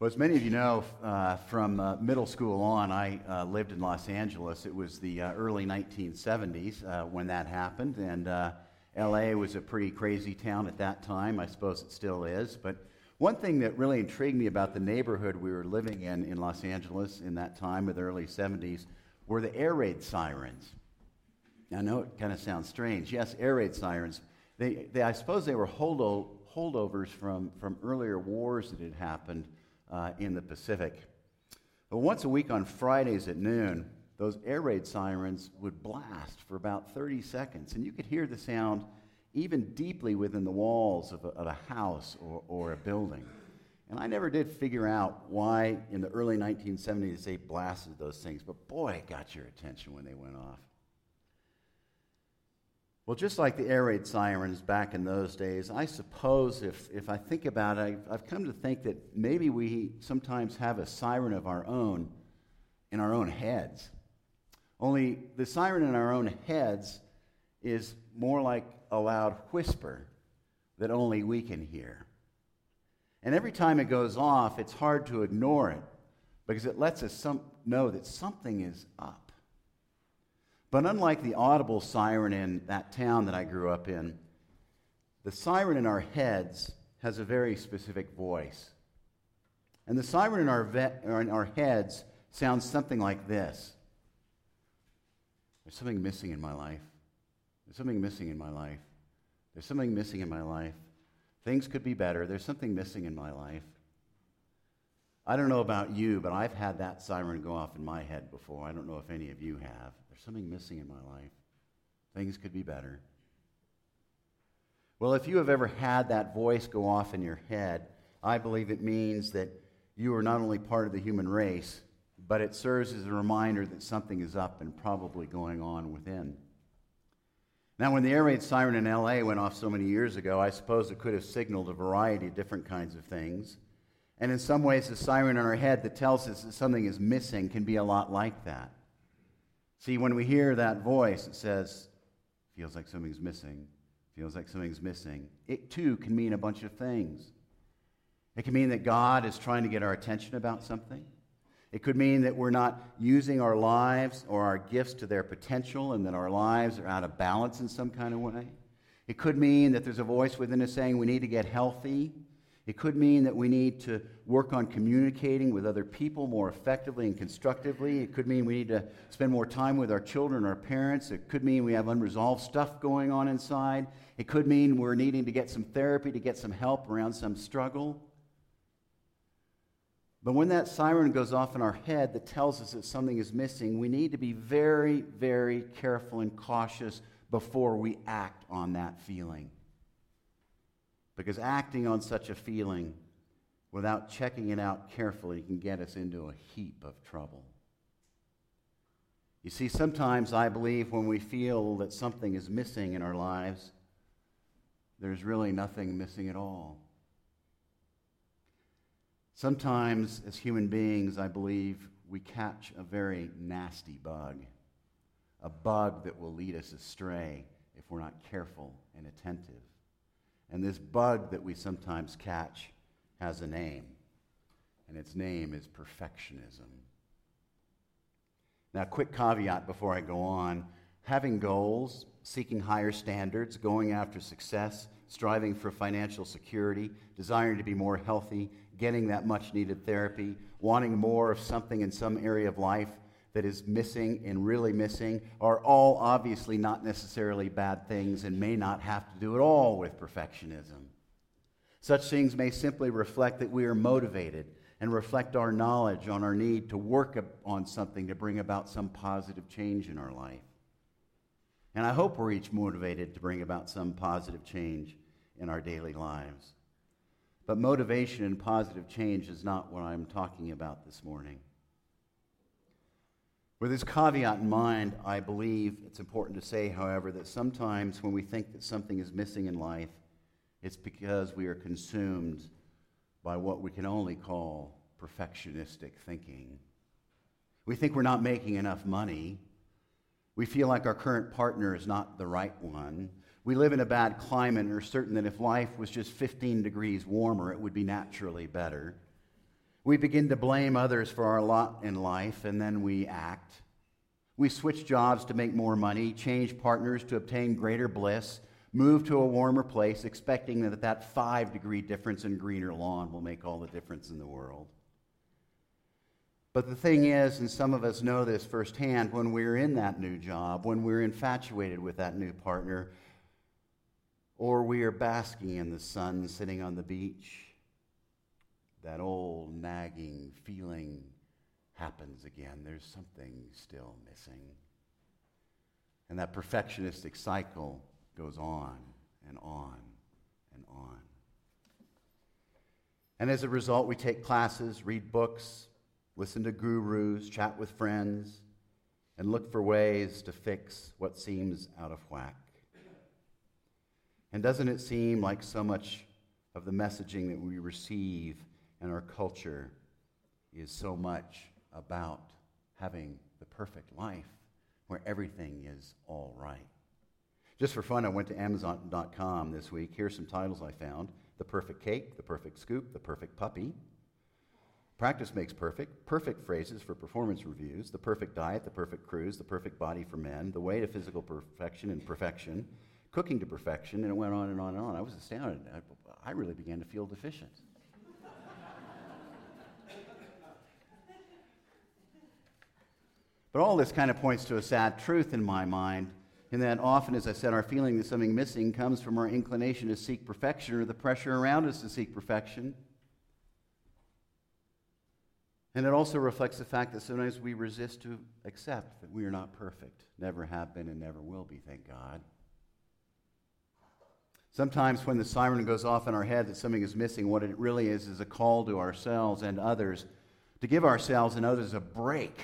Well, as many of you know, uh, from uh, middle school on, I uh, lived in Los Angeles. It was the uh, early 1970s uh, when that happened, and uh, LA was a pretty crazy town at that time. I suppose it still is. But one thing that really intrigued me about the neighborhood we were living in in Los Angeles in that time of the early 70s were the air raid sirens. Now, I know it kind of sounds strange. Yes, air raid sirens. They, they, I suppose they were holdo- holdovers from, from earlier wars that had happened uh, in the Pacific. But once a week on Fridays at noon, those air raid sirens would blast for about 30 seconds, and you could hear the sound even deeply within the walls of a, of a house or, or a building. And I never did figure out why in the early 1970s they blasted those things, but boy, it got your attention when they went off. Well, just like the air raid sirens back in those days, I suppose if, if I think about it, I've, I've come to think that maybe we sometimes have a siren of our own in our own heads. Only the siren in our own heads is more like a loud whisper that only we can hear. And every time it goes off, it's hard to ignore it because it lets us some, know that something is up. But unlike the audible siren in that town that I grew up in, the siren in our heads has a very specific voice. And the siren in our, in our heads sounds something like this There's something missing in my life. There's something missing in my life. There's something missing in my life. Things could be better. There's something missing in my life. I don't know about you, but I've had that siren go off in my head before. I don't know if any of you have. There's something missing in my life. Things could be better. Well, if you have ever had that voice go off in your head, I believe it means that you are not only part of the human race, but it serves as a reminder that something is up and probably going on within. Now, when the air raid siren in LA went off so many years ago, I suppose it could have signaled a variety of different kinds of things. And in some ways, the siren in our head that tells us that something is missing can be a lot like that. See, when we hear that voice, it says, feels like something's missing, feels like something's missing. It too can mean a bunch of things. It can mean that God is trying to get our attention about something. It could mean that we're not using our lives or our gifts to their potential and that our lives are out of balance in some kind of way. It could mean that there's a voice within us saying we need to get healthy it could mean that we need to work on communicating with other people more effectively and constructively. It could mean we need to spend more time with our children, our parents. It could mean we have unresolved stuff going on inside. It could mean we're needing to get some therapy, to get some help around some struggle. But when that siren goes off in our head that tells us that something is missing, we need to be very, very careful and cautious before we act on that feeling. Because acting on such a feeling without checking it out carefully can get us into a heap of trouble. You see, sometimes I believe when we feel that something is missing in our lives, there's really nothing missing at all. Sometimes, as human beings, I believe we catch a very nasty bug, a bug that will lead us astray if we're not careful and attentive. And this bug that we sometimes catch has a name, and its name is perfectionism. Now, quick caveat before I go on having goals, seeking higher standards, going after success, striving for financial security, desiring to be more healthy, getting that much needed therapy, wanting more of something in some area of life that is missing and really missing are all obviously not necessarily bad things and may not have to do at all with perfectionism. Such things may simply reflect that we are motivated and reflect our knowledge on our need to work on something to bring about some positive change in our life. And I hope we're each motivated to bring about some positive change in our daily lives. But motivation and positive change is not what I'm talking about this morning. With this caveat in mind, I believe it's important to say, however, that sometimes when we think that something is missing in life, it's because we are consumed by what we can only call perfectionistic thinking. We think we're not making enough money. We feel like our current partner is not the right one. We live in a bad climate and are certain that if life was just 15 degrees warmer, it would be naturally better. We begin to blame others for our lot in life, and then we act. We switch jobs to make more money, change partners to obtain greater bliss, move to a warmer place, expecting that that five degree difference in greener lawn will make all the difference in the world. But the thing is, and some of us know this firsthand, when we're in that new job, when we're infatuated with that new partner, or we are basking in the sun sitting on the beach, that old nagging feeling happens again. There's something still missing. And that perfectionistic cycle goes on and on and on. And as a result, we take classes, read books, listen to gurus, chat with friends, and look for ways to fix what seems out of whack. And doesn't it seem like so much of the messaging that we receive in our culture is so much about having the perfect life where everything is all right? Just for fun, I went to Amazon.com this week. Here's some titles I found The Perfect Cake, The Perfect Scoop, The Perfect Puppy. Practice makes perfect. Perfect phrases for performance reviews. The perfect diet, the perfect cruise, the perfect body for men, the way to physical perfection and perfection, cooking to perfection, and it went on and on and on. I was astounded. I, I really began to feel deficient. But all this kind of points to a sad truth in my mind in that often, as I said, our feeling that something missing comes from our inclination to seek perfection or the pressure around us to seek perfection. And it also reflects the fact that sometimes we resist to accept that we are not perfect, never have been, and never will be, thank God. Sometimes, when the siren goes off in our head that something is missing, what it really is is a call to ourselves and others to give ourselves and others a break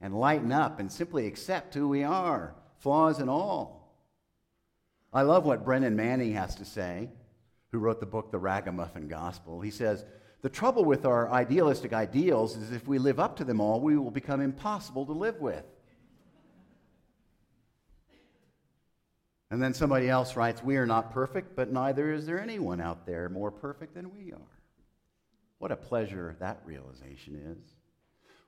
and lighten up and simply accept who we are flaws and all. I love what Brennan Manning has to say, who wrote the book, The Ragamuffin Gospel. He says, The trouble with our idealistic ideals is if we live up to them all, we will become impossible to live with. And then somebody else writes, We are not perfect, but neither is there anyone out there more perfect than we are. What a pleasure that realization is.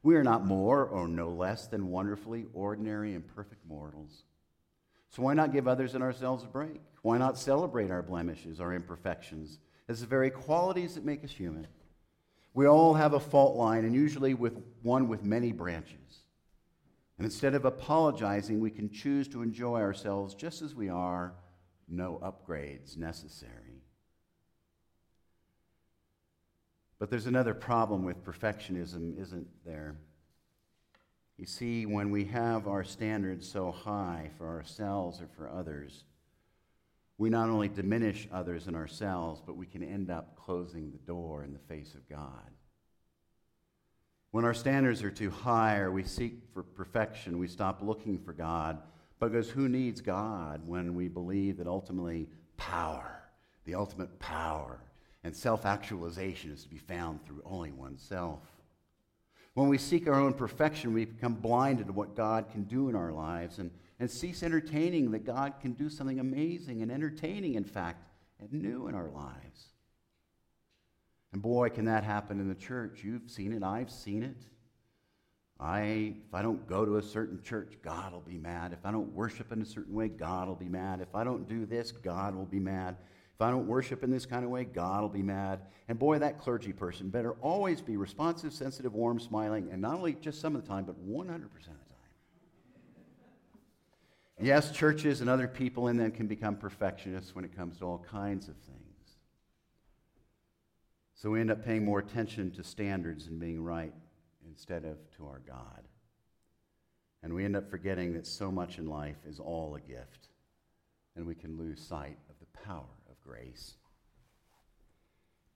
We are not more or no less than wonderfully ordinary and perfect mortals. So why not give others and ourselves a break? Why not celebrate our blemishes, our imperfections, as the very qualities that make us human? We all have a fault line, and usually with one with many branches. And instead of apologizing, we can choose to enjoy ourselves just as we are, no upgrades necessary. But there's another problem with perfectionism, isn't there? You see, when we have our standards so high for ourselves or for others, we not only diminish others and ourselves, but we can end up closing the door in the face of God. When our standards are too high or we seek for perfection, we stop looking for God. Because who needs God when we believe that ultimately power, the ultimate power, and self actualization is to be found through only oneself. When we seek our own perfection, we become blinded to what God can do in our lives and, and cease entertaining that God can do something amazing and entertaining, in fact, and new in our lives. And boy, can that happen in the church. You've seen it, I've seen it. I, if I don't go to a certain church, God will be mad. If I don't worship in a certain way, God will be mad. If I don't do this, God will be mad. If I don't worship in this kind of way, God will be mad. And boy, that clergy person better always be responsive, sensitive, warm, smiling, and not only just some of the time, but 100% of the time. Yes, churches and other people in them can become perfectionists when it comes to all kinds of things. So we end up paying more attention to standards and being right instead of to our God. And we end up forgetting that so much in life is all a gift, and we can lose sight of the power grace.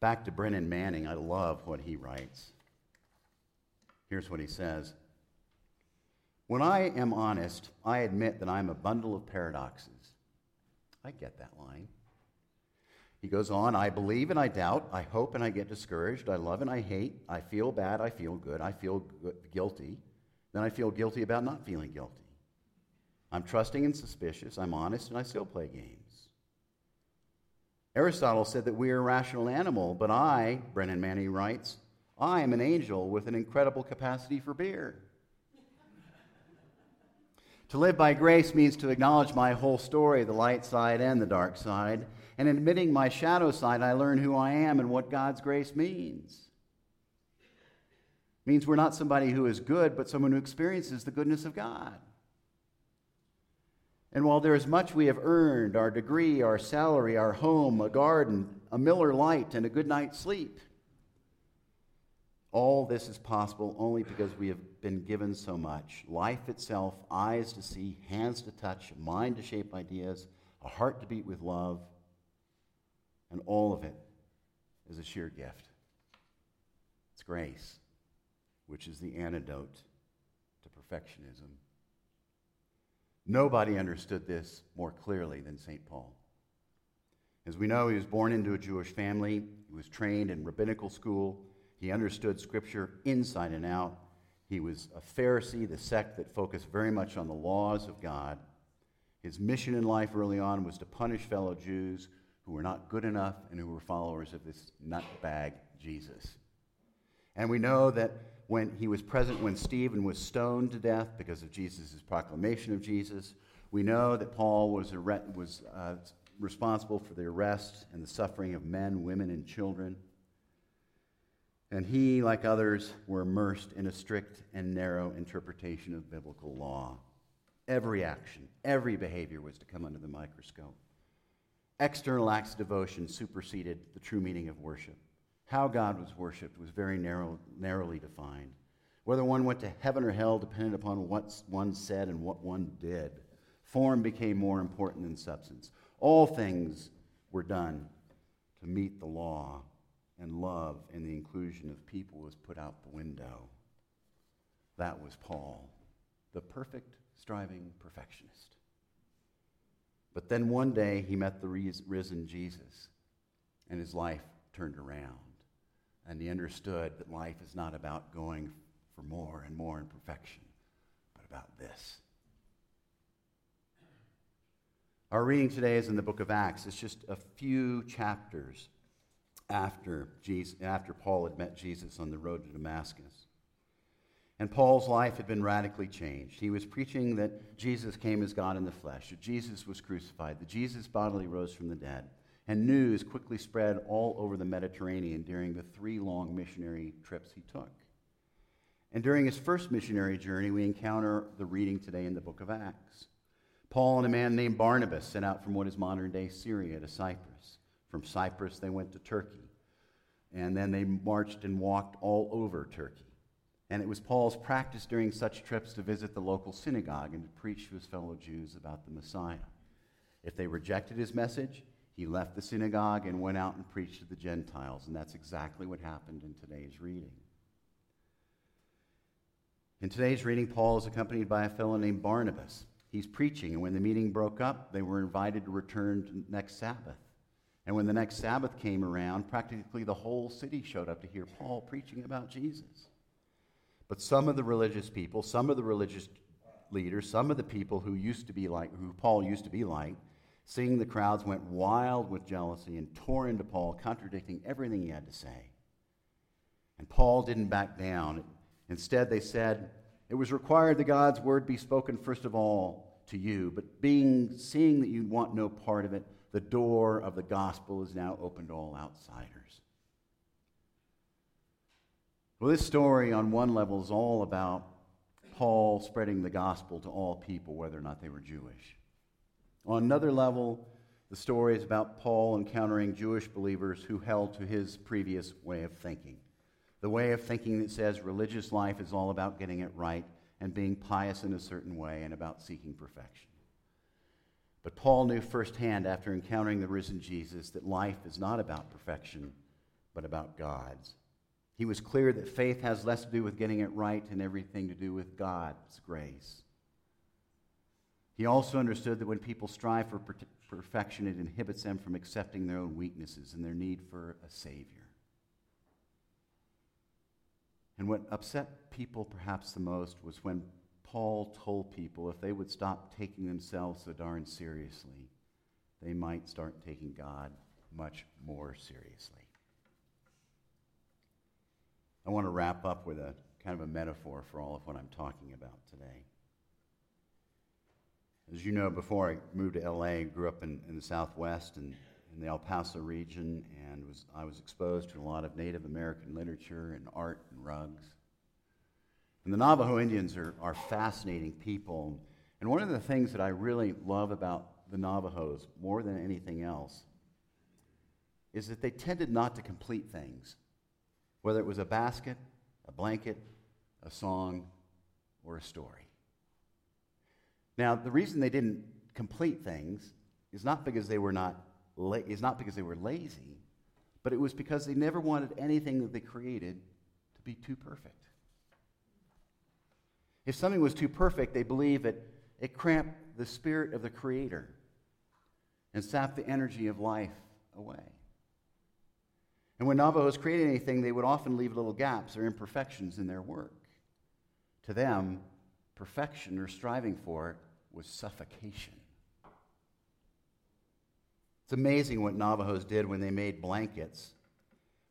Back to Brennan Manning, I love what he writes. Here's what he says When I am honest, I admit that I'm a bundle of paradoxes. I get that line. He goes on, I believe and I doubt, I hope and I get discouraged, I love and I hate, I feel bad, I feel good, I feel good, guilty, then I feel guilty about not feeling guilty. I'm trusting and suspicious, I'm honest, and I still play games. Aristotle said that we are a rational animal, but I, Brennan Manning writes, I am an angel with an incredible capacity for beer. to live by grace means to acknowledge my whole story, the light side and the dark side. And admitting my shadow side, I learn who I am and what God's grace means. It means we're not somebody who is good, but someone who experiences the goodness of God. And while there is much we have earned our degree, our salary, our home, a garden, a Miller Lite, and a good night's sleep all this is possible only because we have been given so much life itself, eyes to see, hands to touch, mind to shape ideas, a heart to beat with love, and all of it is a sheer gift. It's grace, which is the antidote to perfectionism. Nobody understood this more clearly than St. Paul. As we know, he was born into a Jewish family, he was trained in rabbinical school. He understood Scripture inside and out. He was a Pharisee, the sect that focused very much on the laws of God. His mission in life early on was to punish fellow Jews who were not good enough and who were followers of this nutbag Jesus. And we know that when he was present when Stephen was stoned to death because of Jesus' proclamation of Jesus, we know that Paul was, was uh, responsible for the arrest and the suffering of men, women, and children. And he, like others, were immersed in a strict and narrow interpretation of biblical law. Every action, every behavior was to come under the microscope. External acts of devotion superseded the true meaning of worship. How God was worshiped was very narrow, narrowly defined. Whether one went to heaven or hell depended upon what one said and what one did. Form became more important than substance. All things were done to meet the law and love and the inclusion of people was put out the window. That was Paul, the perfect, striving perfectionist. But then one day he met the risen Jesus, and his life turned around. And he understood that life is not about going for more and more in perfection, but about this. Our reading today is in the book of Acts. It's just a few chapters after, Jesus, after Paul had met Jesus on the road to Damascus. And Paul's life had been radically changed. He was preaching that Jesus came as God in the flesh, that Jesus was crucified, that Jesus bodily rose from the dead. And news quickly spread all over the Mediterranean during the three long missionary trips he took. And during his first missionary journey, we encounter the reading today in the book of Acts. Paul and a man named Barnabas set out from what is modern day Syria to Cyprus. From Cyprus, they went to Turkey. And then they marched and walked all over Turkey. And it was Paul's practice during such trips to visit the local synagogue and to preach to his fellow Jews about the Messiah. If they rejected his message, he left the synagogue and went out and preached to the Gentiles. And that's exactly what happened in today's reading. In today's reading, Paul is accompanied by a fellow named Barnabas. He's preaching, and when the meeting broke up, they were invited to return next Sabbath. And when the next Sabbath came around, practically the whole city showed up to hear Paul preaching about Jesus. But some of the religious people, some of the religious leaders, some of the people who used to be like, who Paul used to be like, seeing the crowds went wild with jealousy and tore into Paul, contradicting everything he had to say. And Paul didn't back down. Instead, they said, It was required that God's word be spoken first of all to you, but being, seeing that you want no part of it, the door of the gospel is now open to all outsiders. Well, this story, on one level, is all about Paul spreading the gospel to all people, whether or not they were Jewish. On another level, the story is about Paul encountering Jewish believers who held to his previous way of thinking. The way of thinking that says religious life is all about getting it right and being pious in a certain way and about seeking perfection. But Paul knew firsthand after encountering the risen Jesus that life is not about perfection, but about God's. He was clear that faith has less to do with getting it right and everything to do with God's grace. He also understood that when people strive for per- perfection, it inhibits them from accepting their own weaknesses and their need for a Savior. And what upset people perhaps the most was when Paul told people if they would stop taking themselves so darn seriously, they might start taking God much more seriously. I want to wrap up with a kind of a metaphor for all of what I'm talking about today. As you know, before I moved to LA, I grew up in, in the Southwest and in the El Paso region, and was, I was exposed to a lot of Native American literature and art and rugs. And the Navajo Indians are, are fascinating people. And one of the things that I really love about the Navajos, more than anything else, is that they tended not to complete things, whether it was a basket, a blanket, a song, or a story. Now, the reason they didn't complete things is not because they were not la- is not because they were lazy, but it was because they never wanted anything that they created to be too perfect. If something was too perfect, they believed that it cramped the spirit of the creator and sapped the energy of life away. And when Navajos created anything, they would often leave little gaps or imperfections in their work. To them, perfection or striving for it was suffocation. It's amazing what Navajos did when they made blankets.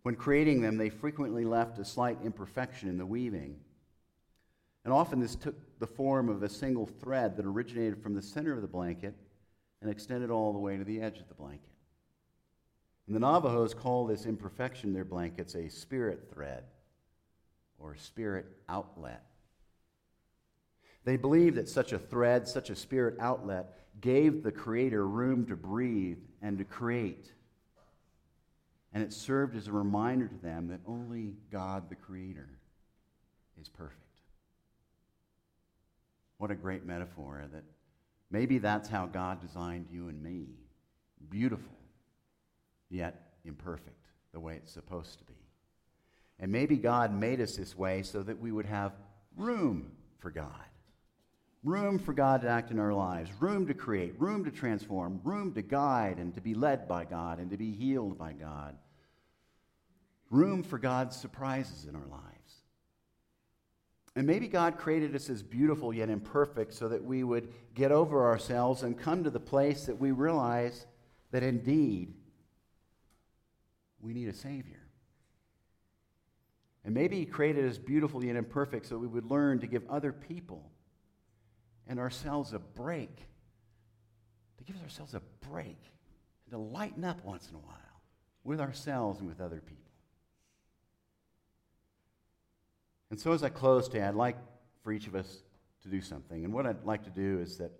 When creating them, they frequently left a slight imperfection in the weaving. And often this took the form of a single thread that originated from the center of the blanket and extended all the way to the edge of the blanket. And the Navajos call this imperfection in their blankets a spirit thread or spirit outlet. They believed that such a thread, such a spirit outlet, gave the Creator room to breathe and to create. And it served as a reminder to them that only God, the Creator, is perfect. What a great metaphor that maybe that's how God designed you and me beautiful, yet imperfect, the way it's supposed to be. And maybe God made us this way so that we would have room for God. Room for God to act in our lives, room to create, room to transform, room to guide and to be led by God and to be healed by God. Room for God's surprises in our lives. And maybe God created us as beautiful yet imperfect so that we would get over ourselves and come to the place that we realize that indeed we need a Savior. And maybe He created us beautiful yet imperfect so we would learn to give other people and ourselves a break, to give ourselves a break, and to lighten up once in a while with ourselves and with other people. And so, as I close today, I'd like for each of us to do something. And what I'd like to do is that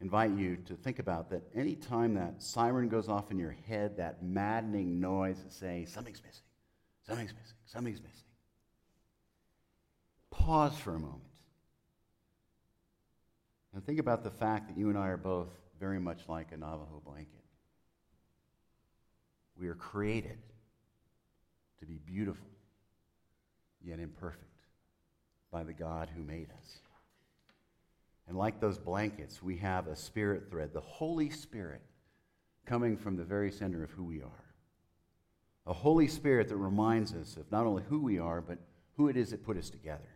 invite you to think about that any time that siren goes off in your head, that maddening noise that says, something's missing, something's missing, something's missing. Pause for a moment. And think about the fact that you and I are both very much like a Navajo blanket. We are created to be beautiful, yet imperfect, by the God who made us. And like those blankets, we have a spirit thread, the Holy Spirit, coming from the very center of who we are. A Holy Spirit that reminds us of not only who we are, but who it is that put us together.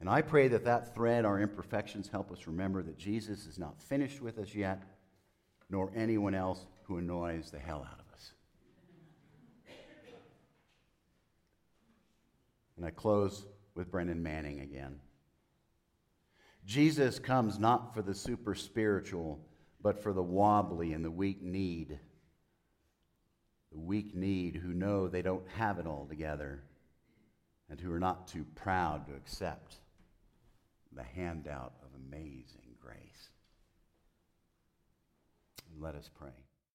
And I pray that that thread, our imperfections, help us remember that Jesus is not finished with us yet, nor anyone else who annoys the hell out of us. And I close with Brennan Manning again. Jesus comes not for the super spiritual, but for the wobbly and the weak need. The weak need who know they don't have it all together and who are not too proud to accept the handout of amazing grace. Let us pray.